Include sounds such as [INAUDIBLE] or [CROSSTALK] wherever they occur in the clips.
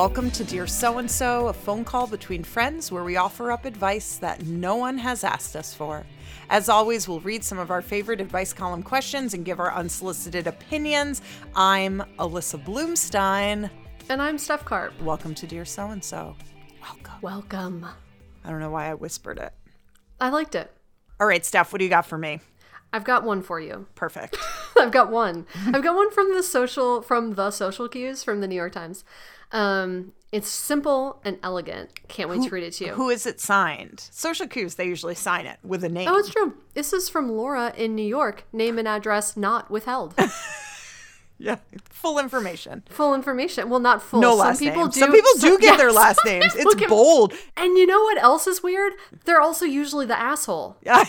Welcome to Dear So and So, a phone call between friends where we offer up advice that no one has asked us for. As always, we'll read some of our favorite advice column questions and give our unsolicited opinions. I'm Alyssa Bloomstein. And I'm Steph Karp. Welcome to Dear So and So. Welcome. Welcome. I don't know why I whispered it. I liked it. All right, Steph, what do you got for me? I've got one for you. Perfect. [LAUGHS] I've got one. I've got one from the social from the Social Q's from the New York Times. Um, it's simple and elegant. Can't wait to read it to you. Who is it signed? Social Q's, they usually sign it with a name. Oh, it's true. This is from Laura in New York. Name and address not withheld. [LAUGHS] yeah, full information. full information. Well, not full. No Some last people names. do. Some people do some- give their last names. [LAUGHS] It's at- bold. And you know what else is weird? They're also usually the asshole. Yeah.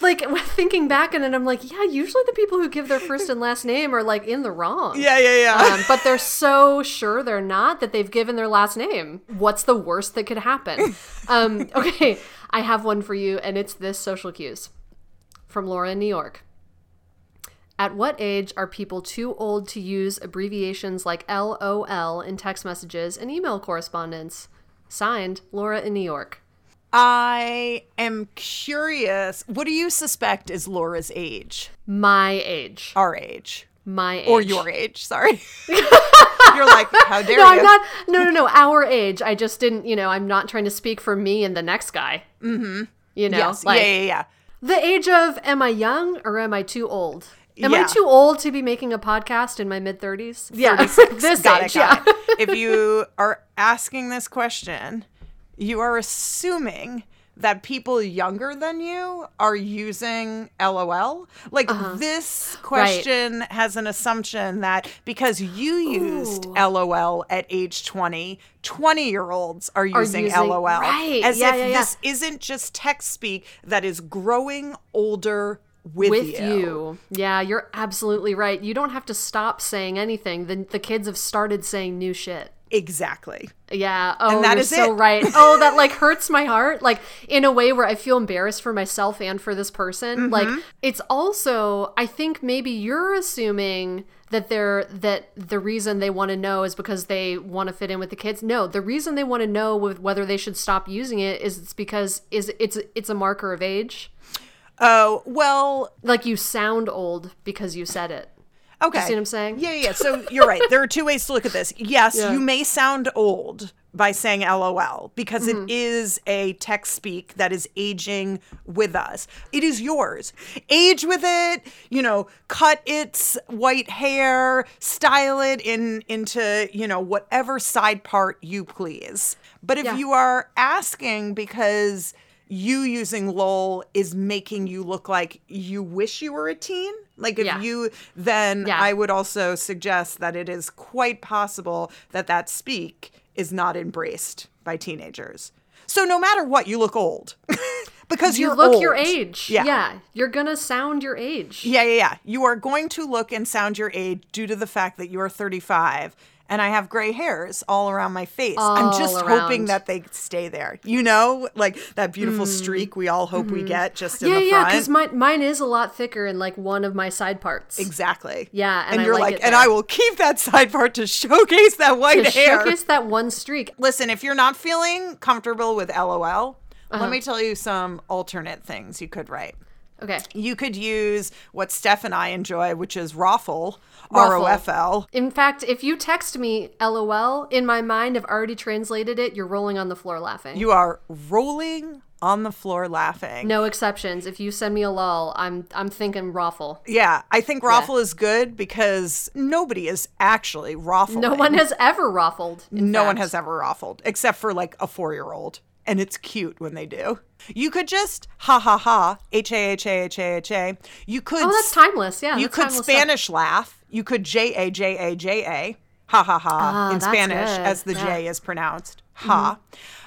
Like [LAUGHS] thinking back on it, I'm like, yeah, usually the people who give their first and last name are like in the wrong. Yeah, yeah, yeah. Um, but they're so sure they're not that they've given their last name. What's the worst that could happen? [LAUGHS] Um, okay, I have one for you, and it's this Social Q's from Laura in New York. At what age are people too old to use abbreviations like LOL in text messages and email correspondence? Signed, Laura in New York. I am curious. What do you suspect is Laura's age? My age. Our age. My age. Or your age, sorry. [LAUGHS] You're like, how dare No, you? I'm not. No, no, no. Our age. I just didn't. You know, I'm not trying to speak for me and the next guy. Mm-hmm. You know, yes. like yeah, yeah, yeah. the age of am I young or am I too old? Am I too old to be making a podcast in my mid 30s? Yeah, [LAUGHS] this got age. it, got yeah. it. if you are asking this question, you are assuming that people younger than you are using LOL. Like Uh-huh. this question has an assumption that because you used LOL at age 20, 20 year olds are using, using- LOL. right. As Yeah, if yeah, yeah. this isn't just text speak that is growing older with, With you. Yeah, you're absolutely right. You don't have to stop saying anything. The, the kids have started saying new shit. Exactly. Yeah. Oh, that you're is so it. right. [LAUGHS] Oh, that like hurts my heart. Like in a way where I feel embarrassed for myself and for this person. Mm-hmm. Like it's also, I think maybe you're assuming that they're that the reason they want to know is because they want to fit in with the kids. No, the reason they want to know with whether they should stop using it is it's because is it's it's a marker of age. Oh, well, Like you sound old because you said it. Okay. see what I'm saying? Yeah, yeah. So you're right. There are two ways to look at this. Yes, Yeah. you may sound old by saying LOL because Mm-hmm. it is a text speak that is aging with us. It is yours. Age with it, you know, cut its white hair, style it in into, you know, whatever side part you please. But if Yeah. you are asking because you using lol is making you look like you wish you were a teen like if Yeah. you then Yeah. i would also suggest that it is quite possible that that speak is not embraced by teenagers so no matter what you look old [LAUGHS] because You you're look old. your age. Yeah. yeah. You're gonna sound your age. yeah yeah yeah you are going to look and sound your age due to the fact that you are 35 and I have gray hairs all around my face. I'm just hoping around. Mm. that they stay there. You know, like that beautiful streak we all hope we get just in Mm-hmm. Yeah, the yeah, front. because mine, mine is a lot thicker in like one of my side parts. Exactly. Yeah, and And, you're like like, and. I will keep that side part to showcase that white To hair. showcase that one streak. Listen, if you're not feeling comfortable with LOL, Uh-huh. let me tell you some alternate things you could write. Okay. You could use what Steph and I enjoy, which is Roffle, R O F L. In fact, if you text me LOL, in my mind, I've already translated it. You're rolling on the floor laughing. You are rolling on the floor laughing. no exceptions. If you send me a lol, I'm I'm thinking raffle. Yeah, I think Roffle is good because nobody is actually Roffling. No one has ever raffled. no one has ever raffled except for like a four year old. And it's cute when they do. You could just ha ha ha, H A H A H A H A. You could Oh, that's timeless. Yeah. you could timeless stuff. Spanish laugh. You could J A J A J A. Ha ha ha Ah, in Spanish good. as the Yeah. Mm-hmm. Uh-huh. J is pronounced. Ha.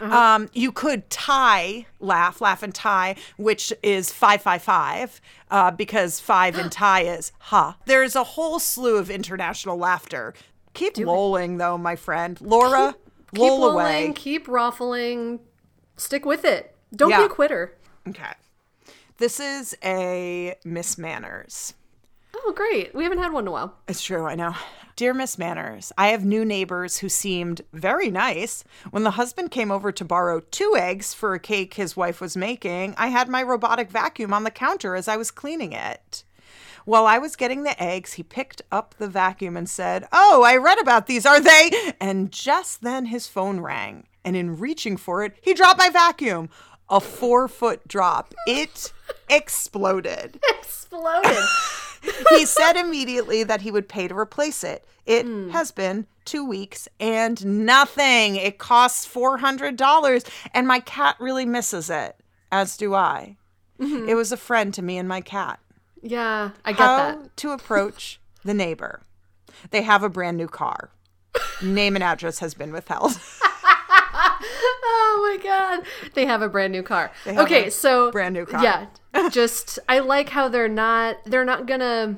Um, you could Thai laugh, laugh and Thai, which is five five five, uh, because five in [GASPS] Thai is ha. There's a whole slew of international laughter. Keep lolling though, my friend. Laura, Keep lol lolling, away. keep raffling. Stick with it. Don't Yeah. be a quitter. Okay. This is a Miss Manners. Oh, great. We haven't had one in a while. It's true, I know. Dear Miss Manners, I have new neighbors who seemed very nice. When the husband came over to borrow two eggs for a cake his wife was making, I had my robotic vacuum on the counter as I was cleaning it. While I was getting the eggs, he picked up the vacuum and said, Oh, I read about these, are they? And just then his phone rang. And in reaching for it, he dropped my vacuum. A four foot drop. It [LAUGHS] exploded. Exploded. [LAUGHS] he said immediately that he would pay to replace it. It hmm. has been two weeks and nothing. It costs $400, and my cat really misses it, as do I. Mm-hmm. It was a friend to me and my cat. yeah, I get How that. to approach the neighbor. They have a brand new car. [LAUGHS] Name and address has been withheld. Oh my god. They have a brand new car. Okay, so brand new car. Yeah. [LAUGHS] Just I like how they're not they're not gonna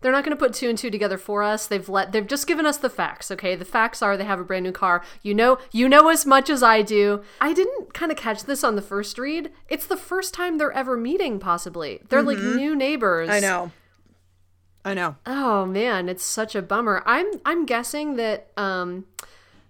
they're not going to put two and two together for us. They've let they've just given us the facts, okay? The facts are they have a brand new car. You know, you know as much as I do. I didn't kind of catch this on the first read. It's the first time they're ever meeting possibly. They're like new neighbors. Mm-hmm. I know. I know. Oh man, it's such a bummer. I'm I'm guessing that um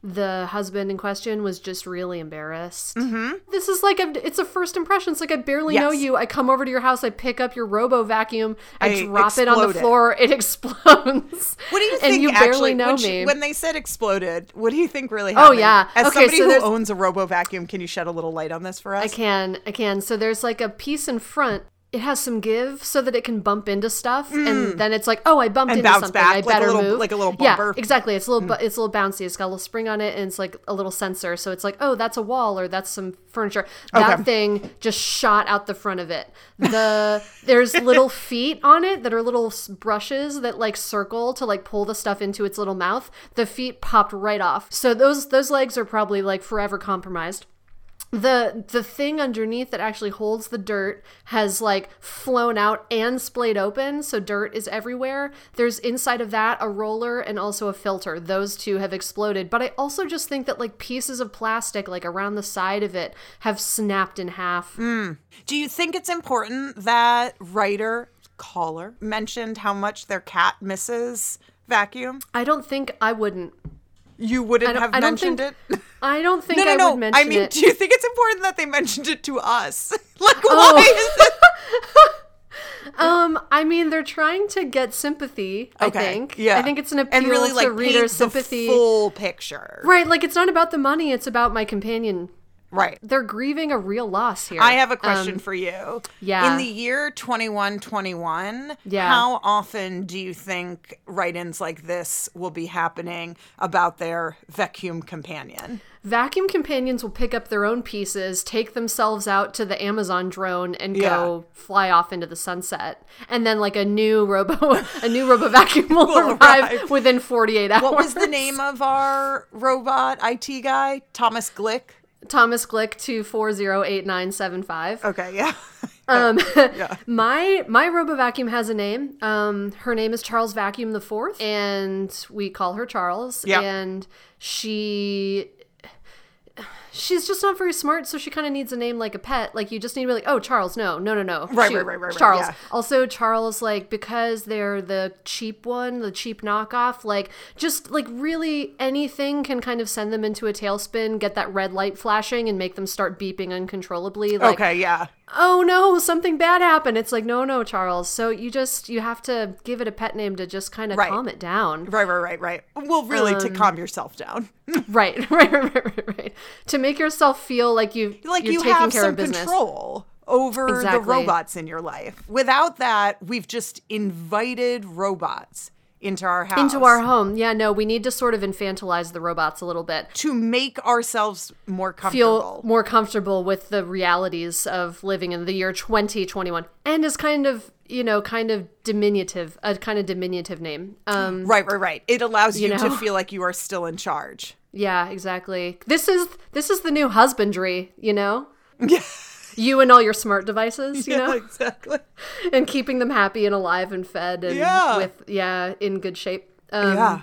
the husband in question was just really embarrassed. Mm-hmm. This is like a it's a first impression. It's like I barely know you. I come over to your house, I pick up your robo vacuum, I, I drop it on the floor, it [LAUGHS] explodes. What do you think? and you actually, barely know when, she- me. when they said exploded, what do you think really happened? Oh, yeah. As Okay, somebody so who owns a robo vacuum, can you shed a little light on this for us? I can, I can. So there's like a piece in front. It has some give so that it can bump into stuff, and then it's like, oh, I bumped Mm. And into something. back, I like better little- move. like a little bumper. Mm. exactly. It's a little, bu- it's a little bouncy. It's got a little spring on it, and it's like a little sensor. So it's like, oh, that's a wall or that's some furniture. That Okay. thing just shot out the front of it. The [LAUGHS] there's little feet on it that are little brushes that like circle to like pull the stuff into its little mouth. The feet popped right off. So those those legs are probably like forever compromised the the thing underneath that actually holds the dirt has like flown out and splayed open so dirt is everywhere. There's inside of that a roller and also a filter. Those two have exploded. But i also just think that like pieces of plastic like around the side of it have snapped in half. Hmm. Do you think it's important that writer caller mentioned how much their cat misses vacuum? i don't think i wouldn't You wouldn't have mentioned think- it. [LAUGHS] i don't think No, no, i no. would mention I mean, it do you think it's important that they [LAUGHS] mentioned it to us? [LAUGHS] like, Oh. why is it? um i mean they're trying to get sympathy i think yeah. i think it's an appeal and really to like reader sympathy the full picture. Right, like it's not about the money, it's about my companion. Right. They're grieving a real loss here. I have a question Um, for you. yeah. In the year 2121, Yeah. how often do you think write ins like this will be happening about their vacuum companion? vacuum companions will pick up their own pieces, take themselves out to the Amazon drone and go fly off into the sunset. And then like a new robo [LAUGHS] a new robo vacuum will, [LAUGHS] Will arrive, arrive. within 48 hours. What was the name of our robot IT guy? Thomas Glick? Thomas Glick 2408975. Okay, yeah. [LAUGHS] Um, [LAUGHS] my my robo vacuum has a name. Um, her name is Charles Vacuum the Fourth, and we call her Charles. Yeah. And she she's just not very smart, so she kind of needs a name like a pet. Like you just need to be like, oh, Charles. No, no, no, no. Right, Shoot, right, right, right, right, Charles. yeah. Also, Charles, like because they're the cheap one, the cheap knockoff. Like just like really anything can kind of send them into a tailspin, get that red light flashing, and make them start beeping uncontrollably. Like, okay, yeah. Oh no, something bad happened. It's like, no, no, Charles. So you just you have to give it a pet name to just kind of Right. calm it down. Right, right, right, right. Well, really, Um, to calm yourself down. [LAUGHS] [LAUGHS] Right, right, right, right, right. To make yourself feel like you like you're you taking have care some of business. control over the robots in your life. Without that, we've just invited robots into our house. Into our home. Yeah, no, we need to sort of infantilize the robots a little bit. to make ourselves more Feel comfortable. more comfortable with the realities of living in the year 2021. And is kind of, you know, kind of diminutive, a kind of diminutive name. Um right, right, right. It allows you, to know? feel like you are still in charge. [LAUGHS] Yeah, exactly. This is this is the new husbandry, you know? Yeah, [LAUGHS] You and all your smart devices, you [LAUGHS] know? exactly. And keeping them happy and alive and fed and Yeah. with yeah, in good shape. Um, Yeah.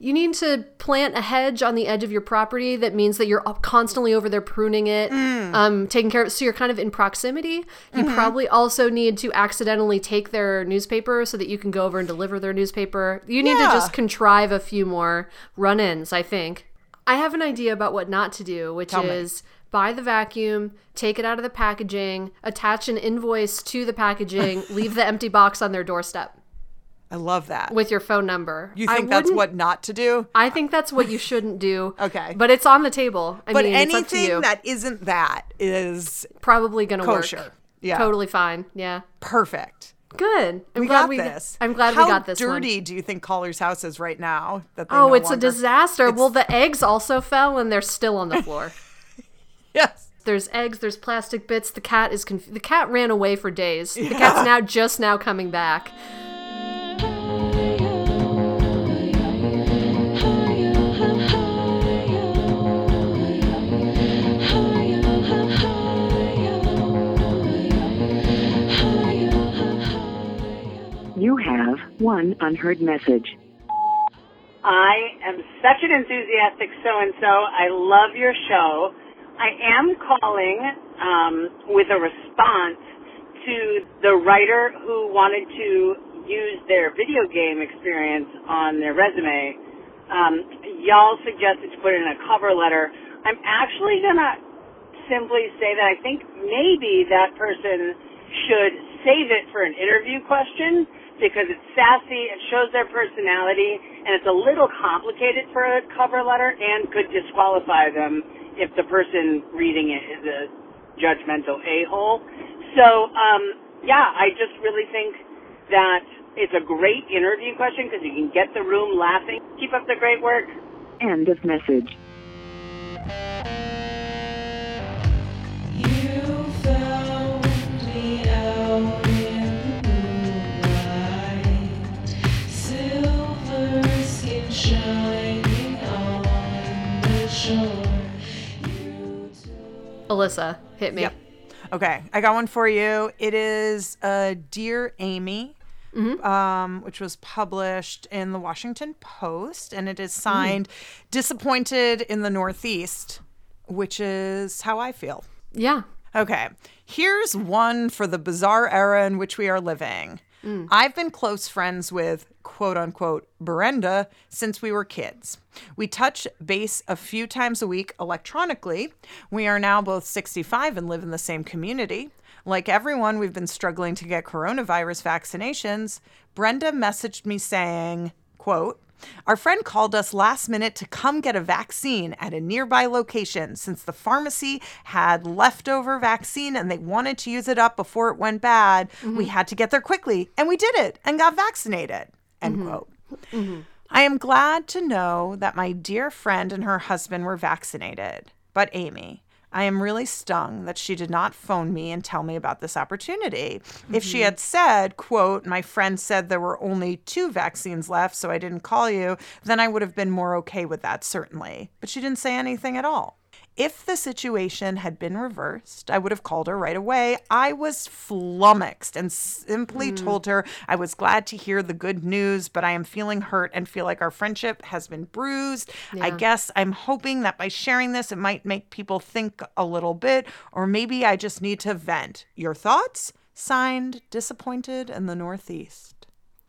you need to plant a hedge on the edge of your property that means that you're constantly over there pruning it, um, taking care of it. So you're kind of in proximity. You probably also need to accidentally take their newspaper so that you can go over and deliver their newspaper. You need Yeah. to just contrive a few more run ins, I think. I have an idea about what not to do, which Tell me. Buy the vacuum, take it out of the packaging, attach an invoice to the packaging, [LAUGHS] leave the empty box on their doorstep I love that. with your phone number. you I think that's what not to do? I think that's what you shouldn't do. [LAUGHS] Okay. But it's on the table. I But mean, it's anything that isn't that is Probably going to work. Yeah. Totally fine. Yeah. perfect. Good. I'm We glad got we this. I'm glad How we got this one. dirty do you think Caller's house is right now? That Oh, no it's a longer- disaster. Well, the eggs also fell and they're still on the floor. [LAUGHS] Yes. there's eggs, there's plastic bits. The cat is conf- the cat ran away for days. The cat's now just now coming back. You have one unheard message. I am such an enthusiastic so and so. I love your show. I am calling um, with a response to the writer who wanted to use their video game experience on their resume. Um, y'all suggested to put in a cover letter. I'm actually gonna simply say that I think maybe that person should save it for an interview question because it's sassy, it shows their personality, and it's a little complicated for a cover letter and could disqualify them if the person reading it is a judgmental a-hole. So, um, yeah, I just really think that it's a great interview question because you can get the room laughing. Keep up the great work. End of message. Alyssa, hit me. Yep. Okay, I got one for you. It is uh, Dear Amy, um, which was published in the Washington Post, and it is signed Disappointed in the Northeast, which is how I feel. Yeah. Okay, here's one for the bizarre era in which we are living. Mm. I've been close friends with quote unquote Brenda since we were kids. We touch base a few times a week electronically. We are now both 65 and live in the same community. Like everyone, we've been struggling to get coronavirus vaccinations. Brenda messaged me saying, quote, our friend called us last minute to come get a vaccine at a nearby location since the pharmacy had leftover vaccine and they wanted to use it up before it went bad. We mm-hmm. had to get there quickly and we did it and got vaccinated. End mm-hmm. quote. Mm-hmm. I am glad to know that my dear friend and her husband were vaccinated. But Amy, I am really stung that she did not phone me and tell me about this opportunity. If she mm-hmm. had said, quote, my friend said there were only two vaccines left, so I didn't call you, then I would have been more okay with that, certainly. But she didn't say anything at all. If the situation had been reversed, I would have called her right away. I was flummoxed and simply mm. told her I was glad to hear the good news, but I am feeling hurt and feel like our friendship has been bruised. I guess I'm hoping that by sharing this, it might make people think a little bit, or maybe I just need to vent. Your thoughts? Signed, Disappointed in the Northeast.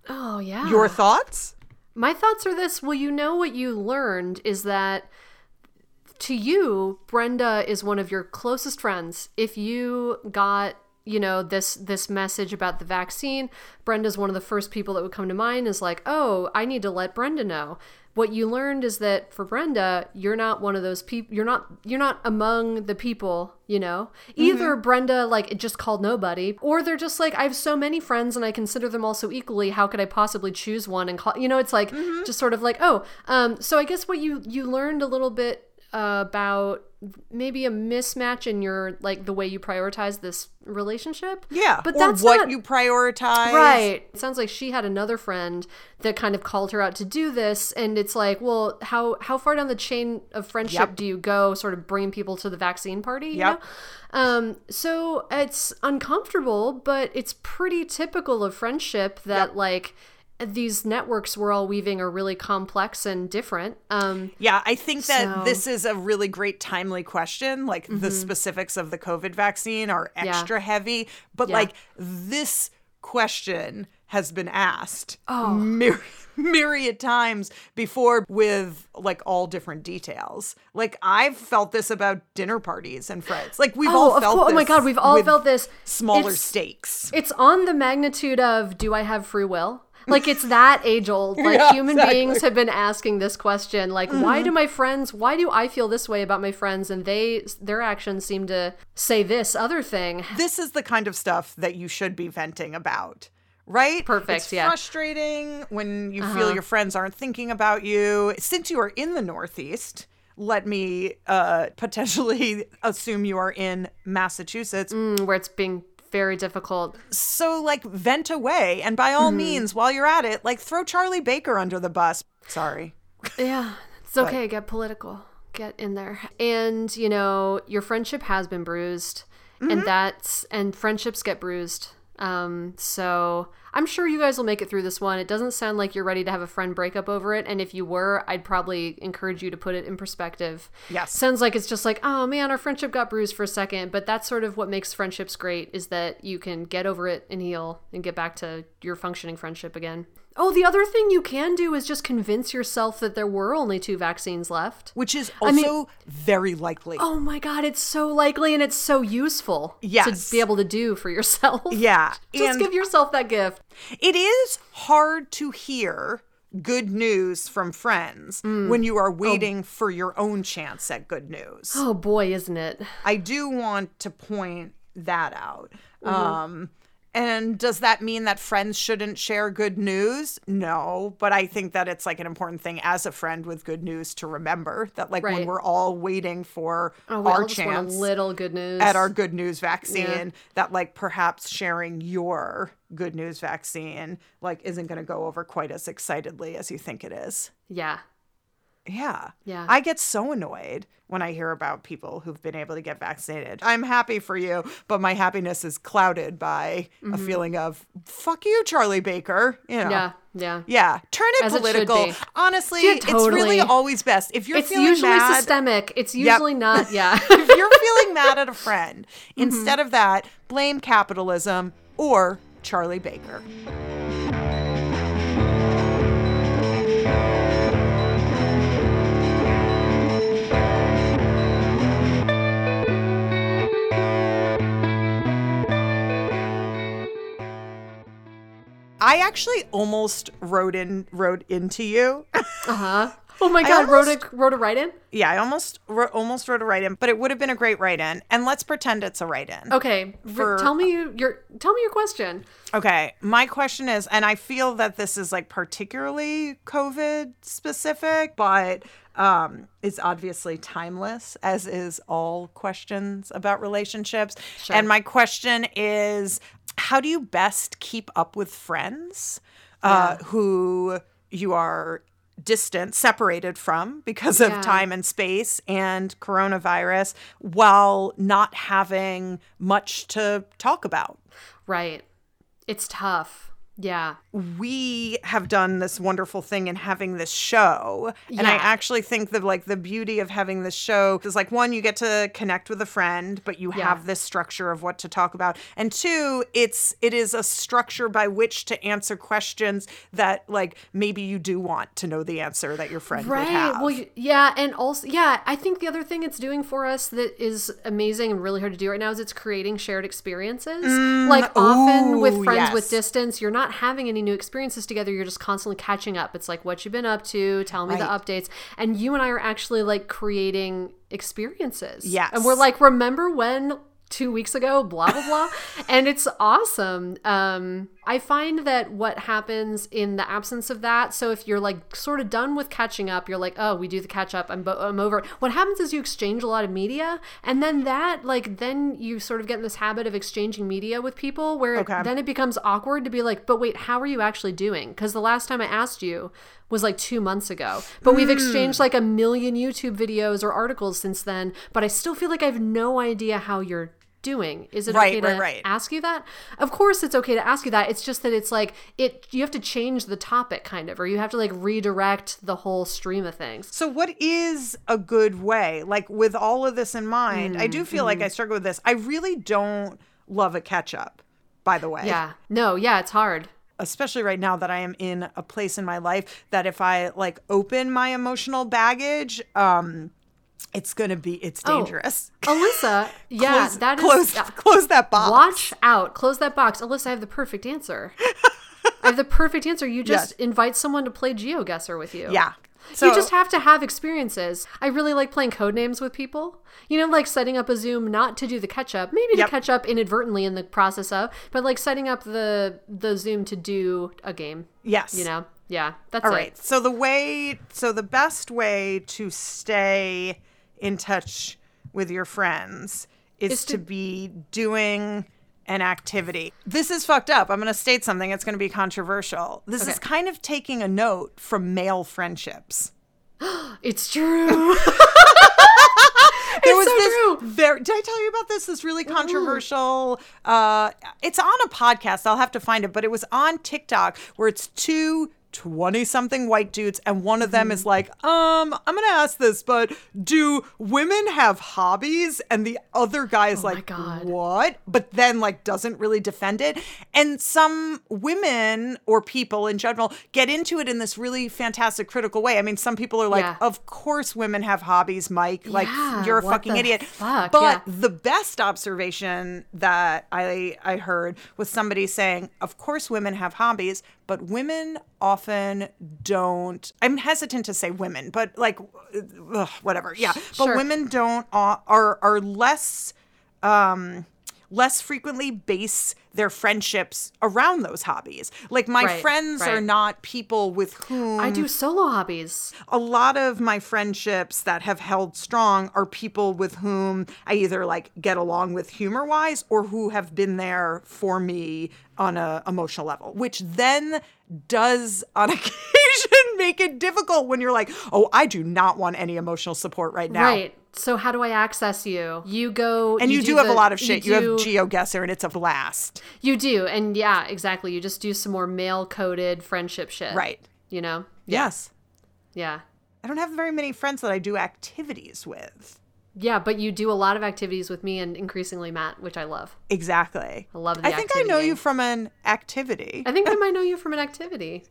Oh, yeah. Your thoughts? My thoughts are this. Well, you know what you learned is that to you, Brenda is one of your closest friends. If you got you know this this message about the vaccine brenda's one of the first people that would come to mind is like oh i need to let brenda know. What you learned is that for brenda you're not one of those people you're not you're not among the people you know? Either brenda like it just called nobody or they're just like i have so many friends and i consider them all so equally how could i possibly choose one and call you know it's like just sort of like oh um so i guess what you you learned a little bit about maybe a mismatch in your like the way you prioritize this relationship. Yeah. but or that's what not, you prioritize. Right. It sounds like she had another friend that kind of called her out to do this, and it's like, well, how how far down the chain of friendship Yep. do you go, sort of bringing people to the vaccine party? you Yep. know? Um. So it's uncomfortable, but it's pretty typical of friendship that like these networks we're all weaving are really complex and different. Um, Yeah, I think that So- Mm-hmm. this is a really great timely question. Like the specifics of the COVID vaccine are Yeah. extra heavy, but Yeah. like this question has been asked Oh. myri- [LAUGHS] myriad times before with like all different details. Like I've felt this about dinner parties and friends. Like we've oh, all felt course. Oh my god, we've all felt this. smaller It's- stakes. It's on the magnitude of do I have free will? Like it's that age old. [LAUGHS] Like Yeah, human exactly. beings have been asking this question like why do my friends why do I feel this way about my friends and they their actions seem to say this other thing. this is the kind of stuff that you should be venting about. Right? Perfect, It's yeah. Uh-huh. frustrating when you feel your friends aren't thinking about you. Since you are in the Northeast, let me uh, [LAUGHS] potentially assume you are in Massachusetts. Mm, Where it's being very difficult. So, like, vent away. And by Mm-hmm. all means, while you're at it, like, throw Charlie Baker under the bus. Sorry. Yeah, it's okay. Get political. Get in there. And, you know, your friendship has been bruised. Mm-hmm. And that's, and friendships get bruised. Um, so I'm sure you guys will make it through this one. It doesn't sound like you're ready to have a friend breakup over it. And if you were, I'd probably encourage you to put it in perspective. Yes. Sounds like it's just like, oh man, our friendship got bruised for a second. But that's sort of what makes friendships great is that you can get over it and heal and get back to your functioning friendship again. Oh, the other thing you can do is just convince yourself that there were only two vaccines left. Which is also mean- very likely. Oh my god, it's so likely and it's so useful Yes. to be able to do for yourself. [LAUGHS] Yeah. [LAUGHS] Just and give yourself that gift. It is hard to hear good news from friends Mm. when you Oh. are waiting for your own chance at good news. Oh boy, isn't it? I do want to point that out. Mm-hmm. Um, and does that mean that friends shouldn't share good news? No, but I think that it's like an important thing as a friend with good news to remember that like when we're all waiting for Oh, our all just want chance a little good news. at our good news vaccine that like perhaps sharing your good news vaccine like isn't going to go over quite as excitedly as you think it is. Yeah. Yeah. Yeah. I get so annoyed when I hear about people who've been able to get vaccinated. I'm happy for you, but my happiness is clouded by a feeling of fuck you, Charlie Baker. You know. Mm-hmm. Yeah. Yeah. Yeah. Turn it As political. be. Honestly, Yeah, it's really always best. If you're It's feeling usually mad, systemic. It's usually not, [LAUGHS] yeah. if you're feeling mad at a friend, [LAUGHS] Mm-hmm. instead of that, blame capitalism or Charlie Baker. I actually almost wrote in wrote into you. Uh-huh. Oh my god, wrote almost- a wrote a write in? yeah, I almost wrote, almost wrote a write in, but it would have been a great write in. And let's pretend it's a write in. Okay. For- tell me your tell me your question. Okay, my question is, and I feel that this is like particularly COVID specific, but um, it's obviously timeless, as is all questions about relationships. And my question is, how do you best keep up with friends uh, who you are distant, separated from because of Yeah. time and space and coronavirus, while not having much to talk about? Right. It's tough. Yeah. we have done this wonderful thing in having this show and i actually think that like the beauty of having this show is like one you get to connect with a friend but you Yeah. have this structure of what to talk about and two it's it is a structure by which to answer questions that like maybe you do want to know the answer that your friend would Right. have Well, yeah, and also, yeah, I think the other thing it's doing for us that is amazing and really hard to do right now is it's creating shared experiences. Mm, like often with ooh, friends with distance, you're not having any new experiences together. You're just constantly catching up. It's like what you've been up to, tell me the updates, and you and I are actually like creating experiences. Yes. and we're like, remember when two weeks ago, blah blah blah, [LAUGHS] and it's awesome. Um, I find that what happens in the absence of that. So if you're like sort of done with catching up, you're like, oh, we do the catch up. I'm bo- I'm over. What happens is you exchange a lot of media, and then that like then you sort of get in this habit of exchanging media with people, where Okay. then it becomes awkward to be like, but wait, how are you actually doing? Because the last time I asked you was like two months ago, but we've exchanged like a million YouTube videos or articles since then. But I still feel like I have no idea how you're doing? Is it Right, okay to right, right. ask you that? Of course it's okay to ask you that. It's just that it's like it you have to change the topic kind of or you have to like redirect the whole stream of things. So, what is a good way? Like, with all of this in mind, I do feel Mm-hmm. like I struggle with this. I really don't love a catch up, by the way. Yeah. No, yeah, it's hard. Especially right now that I am in a place in my life that if I like open my emotional baggage, um, it's gonna be it's Oh, dangerous. [LAUGHS] Alyssa, yeah, close, that is close, yeah. close that box. Watch out. Close that box. Alyssa, I have the perfect answer. I have the perfect answer. You just Yes. invite someone to play GeoGuessr with you. Yeah. So, you just have to have experiences. I really like playing Codenames with people. You know, like setting up a Zoom not to do the catch up, maybe to Yep. catch up inadvertently in the process of, but like setting up the the Zoom to do a game. yes. You know, yeah, that's All it. right. So the way, so the best way to stay in touch with your friends is, Is to, to- be doing an activity. This is fucked up. I'm going to state something. It's going to be controversial. This is kind of taking a note from male friendships. [GASPS] It's true. [LAUGHS] [LAUGHS] There was so this true. very. Did I tell you about this? This really controversial. Uh, it's on a podcast. I'll have to find it, but it was on TikTok where it's two 20 something white dudes and one of them is Mm-hmm. like um i'm gonna ask this but do women have hobbies and the other guy is Oh like what but then like doesn't really defend it and some women or people in general get into it in this really fantastic critical way i mean some people are like Yeah. of course women have hobbies mike like Yeah, you're a fucking idiot fuck? but Yeah. the best observation that I I heard was somebody saying, "Of course, women have hobbies, but women often don't." I'm hesitant to say women, but like, ugh, whatever. Yeah, but Sure. women don't uh, are are less um less frequently base their friendships around those hobbies. Like my Right, friends are not people with whom I do solo hobbies. a lot of my friendships that have held strong are people with whom I either like get along with humor wise or who have been there for me on a emotional level, which then does on [LAUGHS] occasion make it difficult when you're like, oh, I do not want any emotional support right now. Right. So how do I access you? You go And you, do, have the- a lot of shit. You, do- have GeoGuessr and it's a blast. You do, and yeah, exactly. You just do some more male coded friendship shit. Right. You know? Yes. Yeah. I don't have very many friends that I do activities with. Yeah, but you do a lot of activities with me and increasingly Matt, which I love. Exactly. I love the I think I know you from an activity. I think I [LAUGHS] might know you from an activity.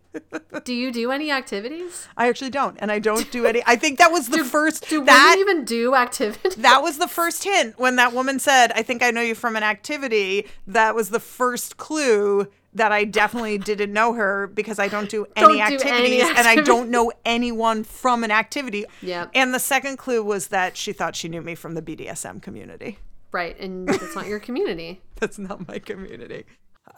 do you do any activities? I actually don't, and I don't do any. I think that was the first Do that women even do activities? [LAUGHS] that was the first hint when that woman said, "I think I know you from an activity." That was the first clue that I definitely didn't know her because I don't do [LAUGHS] any, Don't do activities, any and I don't know anyone from an activity. Yep. And the second clue was that she thought she knew me from the BDSM community. right, and it's not your community. [LAUGHS] That's not my community.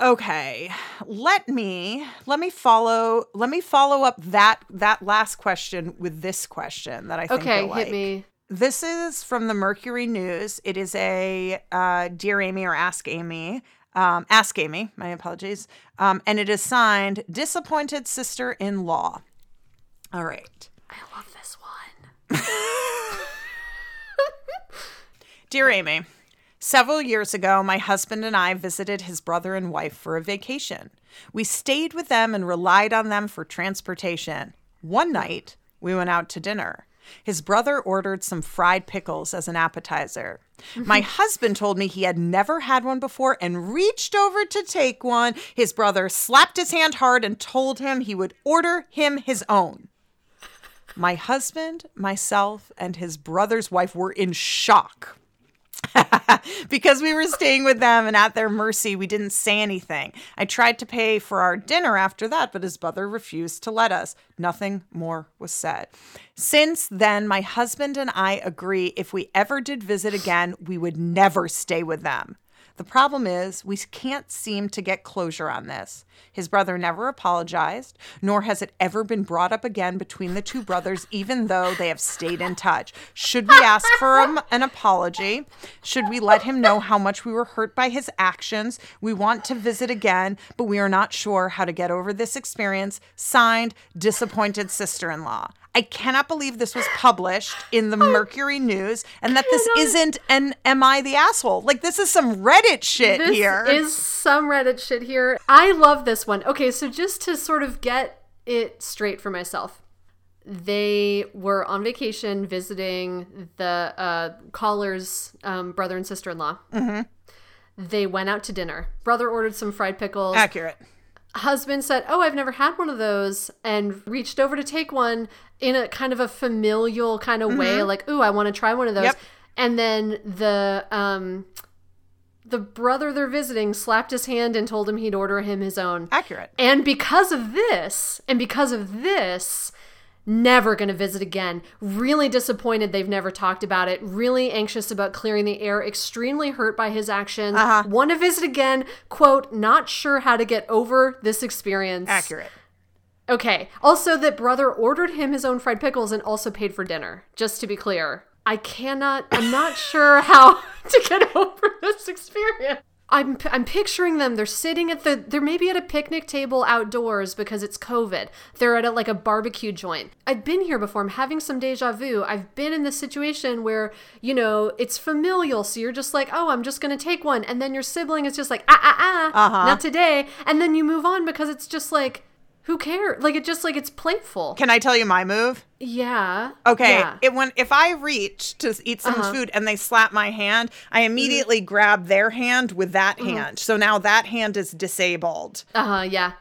Okay, let me let me follow let me follow up that that last question with this question that I think Okay, you'll hit like. me. This is from the Mercury News. It is a uh, Dear Amy or Ask Amy. Um, Ask Amy, my apologies. Um, and it is signed Disappointed Sister in Law. All right. I love this one. [LAUGHS] Dear Amy, several years ago, my husband and I visited his brother and wife for a vacation. We stayed with them and relied on them for transportation. One night, we went out to dinner. His brother ordered some fried pickles as an appetizer. My [LAUGHS] husband told me he had never had one before and reached over to take one. His brother slapped his hand hard and told him he would order him his own. My husband, myself, and his brother's wife were in shock. [LAUGHS] because we were staying with them and at their mercy, we didn't say anything. I tried to pay for our dinner after that, but his brother refused to let us. Nothing more was said. Since then, my husband and I agree if we ever did visit again, we would never stay with them. The problem is, we can't seem to get closure on this. His brother never apologized, nor has it ever been brought up again between the two brothers, even though they have stayed in touch. Should we ask for an apology? Should we let him know how much we were hurt by his actions? We want to visit again, but we are not sure how to get over this experience. Signed, disappointed sister in law. I cannot believe this was published in the Mercury News and that this isn't an Am I the Asshole? Like, this is some Reddit shit This here. is some Reddit shit here. I love this one. Okay, so just to sort of get it straight for myself, they were on vacation visiting the uh, caller's um, brother and sister in law. Mm-hmm. They went out to dinner. Brother ordered some fried pickles. Accurate. Husband said, "Oh, I've never had one of those," and reached over to take one in a kind of a familial kind of way, like, "Ooh, I want to try one of those." Yep. And then the um the brother they're visiting slapped his hand and told him he'd order him his own. Accurate. And because of this, and because of this, never going to visit again. Really disappointed they've never talked about it. Really anxious about clearing the air. Extremely hurt by his actions. Uh-huh. Want to visit again. Quote, not sure how to get over this experience. Accurate. Okay. Also, that brother ordered him his own fried pickles and also paid for dinner. Just to be clear. I cannot, I'm not sure how [LAUGHS] to get over this experience. I'm, I'm picturing them. They're sitting at the, they're maybe at a picnic table outdoors because it's COVID. They're at a, like a barbecue joint. I've been here before. I'm having some deja vu. I've been in this situation where, you know, it's familial. So you're just like, oh, I'm just going to take one. And then your sibling is just like, ah, ah, ah, Uh-huh. not today. And then you move on because it's just like, who cares? Like, it just like, it's playful. Can I tell you my move? Yeah. Okay, Yeah. it when if I reach to eat someone's Uh-huh. food and they slap my hand, I immediately grab their hand with that hand. So now that hand is disabled. Uh huh. Yeah.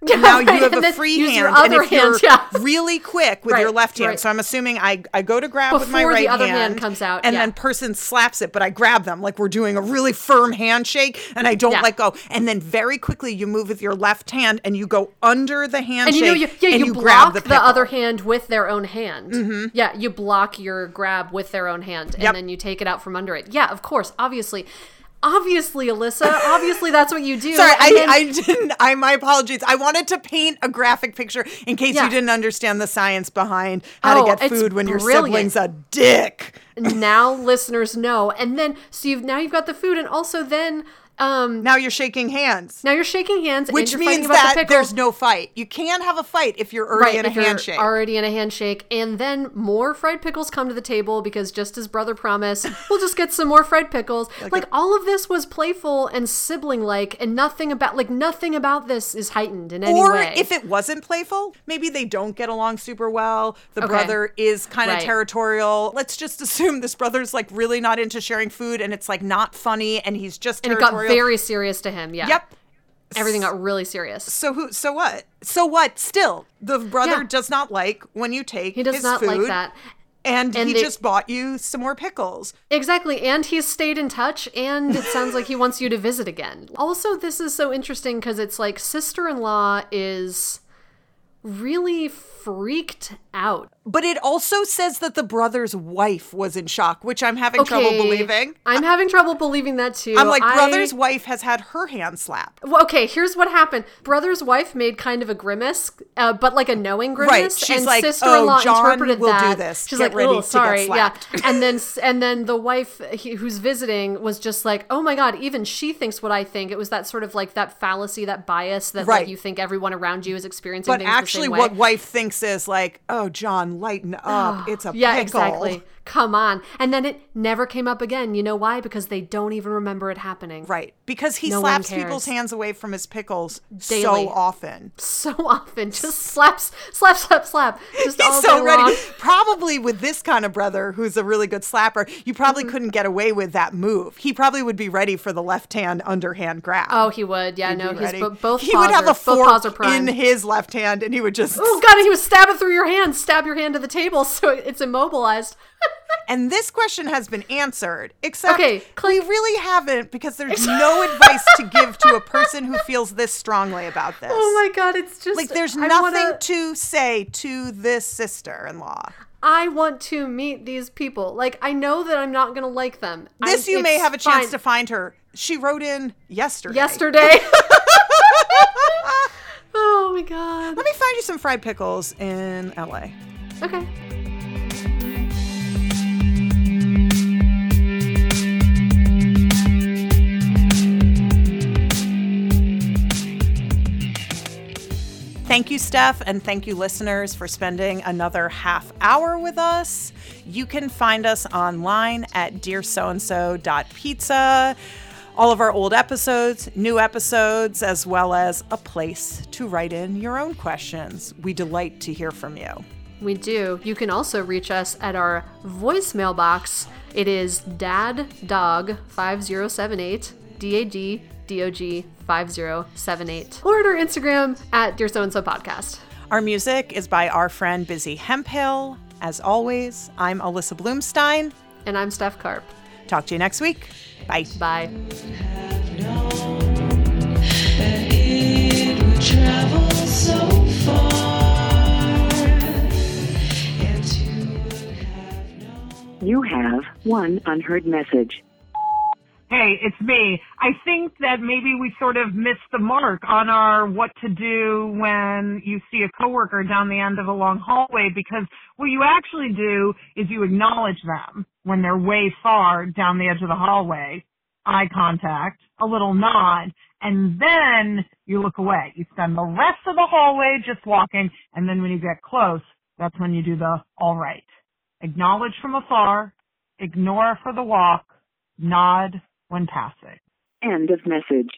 [LAUGHS] Now you have a free hand, and if hand, you're [LAUGHS] yeah. really quick with your left hand, right. so I'm assuming I I go to grab with my Before right the other hand comes out, and yeah. then person slaps it, but I grab them like we're doing a really firm handshake, and I don't Yeah. let go. And then very quickly you move with your left hand and you go under the handshake, And you know, you, yeah, you, you block grab the, the, other hand with their own hand. Mm-hmm. Yeah, you block your grab with their own hand, and Yep. then you take it out from under it. Yeah, of course, obviously, obviously, Alyssa, obviously that's what you do. Sorry, I, then- I didn't. I my apologies. I wanted to paint a graphic picture in case Yeah. you didn't understand the science behind how Oh, to get food when your sibling's a dick. now listeners know, and then so you've now you've got the food, and also then um Now you're shaking hands, now you're shaking hands, which means that the there's no fight. You can't have a fight if you're already in a handshake. Already in a handshake. And then more fried pickles come to the table because just as brother promised, [LAUGHS] we'll just get some more fried pickles. Like, all of this was playful and sibling like and nothing about like nothing about this is heightened in any or way. Or if it wasn't playful, maybe they don't get along super well. The Okay. brother is kind of Right. territorial. Let's just assume this brother's like really not into sharing food and it's like not funny and he's just and very serious to him, yeah. Yep. Everything got really serious. So who? So what? So what? Still, the brother Yeah. does not like when you take. He does his not like that. and, And he they- just bought you some more pickles. Exactly, and he's stayed in touch, and it sounds like he wants you to visit again. Also, this is so interesting because it's like sister in law is really freaked out. But it also says that the brother's wife was in shock, which I'm having trouble believing. I'm having trouble believing that too. I'm like, I- brother's wife has had her hand slapped. Well, okay, here's what happened. Brother's wife made kind of a grimace, uh, but like a knowing grimace. Right. She's and like, sister-in-law "Oh, John interpreted will do that. this. She's Get like, ready oh, sorry, yeah. [LAUGHS] And then and then the wife he, who's visiting was just like, oh my god, even she thinks what I think. It was that sort of like that fallacy, that bias that Right. like you think everyone around you is experiencing. But actually, the same way. what wife thinks is like, oh, John, lighten up. [SIGHS] It's a yeah, pickle. exactly. Come on. And then it never came up again. You know why? Because they don't even remember it happening. Right. Because he No slaps people's hands away from his pickles Daily. so often. So often, just slaps, slap, slap, slap, just He's so ready. long. Probably with this kind of brother who's a really good slapper, you probably Mm-hmm. couldn't get away with that move. He probably would be ready for the left hand underhand grab. Oh, he would. Yeah, He'd no, he's bo- both. He would have are, a fork in his left hand, and he would just. Oh god, he would stab it through your hand, stab your hand to the table, [LAUGHS] so it's immobilized. And this question has been answered, except Okay, we really haven't because there's no advice to give to a person who feels this strongly about this. Oh my god, it's just Like, there's I nothing wanna- to say to this sister-in-law. I want to meet these people. Like I know that I'm not gonna like them. This I'm- you may have a chance fine. to find her. She wrote in yesterday. Yesterday. [LAUGHS] [LAUGHS] oh my god. Let me find you some fried pickles in LA. Okay. Thank you, Steph, and thank you, listeners, for spending another half hour with us. You can find us online at dearsoandso.pizza. All of our old episodes, new episodes, as well as a place to write in your own questions. We delight to hear from you. We do. You can also reach us at our voicemail box. It is daddog5078, D-A-D, D-O-G 5078. Or at our Instagram at Dear So and So Podcast. Our music is by our friend Busy Hemphill. As always, I'm Alyssa Bloomstein. And I'm Steph Karp. Talk to you next week. Bye. Bye. that it would travel so far and to would have known You have one unheard message. Hey, it's me. I think that maybe we sort of missed the mark on our what to do when you see a coworker down the end of a long hallway because what you actually do is you acknowledge them when they're way far down the edge of the hallway, eye contact, a little nod, and then you look away. You spend the rest of the hallway just walking, and then when you get close, that's when you do the all right. Acknowledge from afar, ignore for the walk, nod when passing. End of message.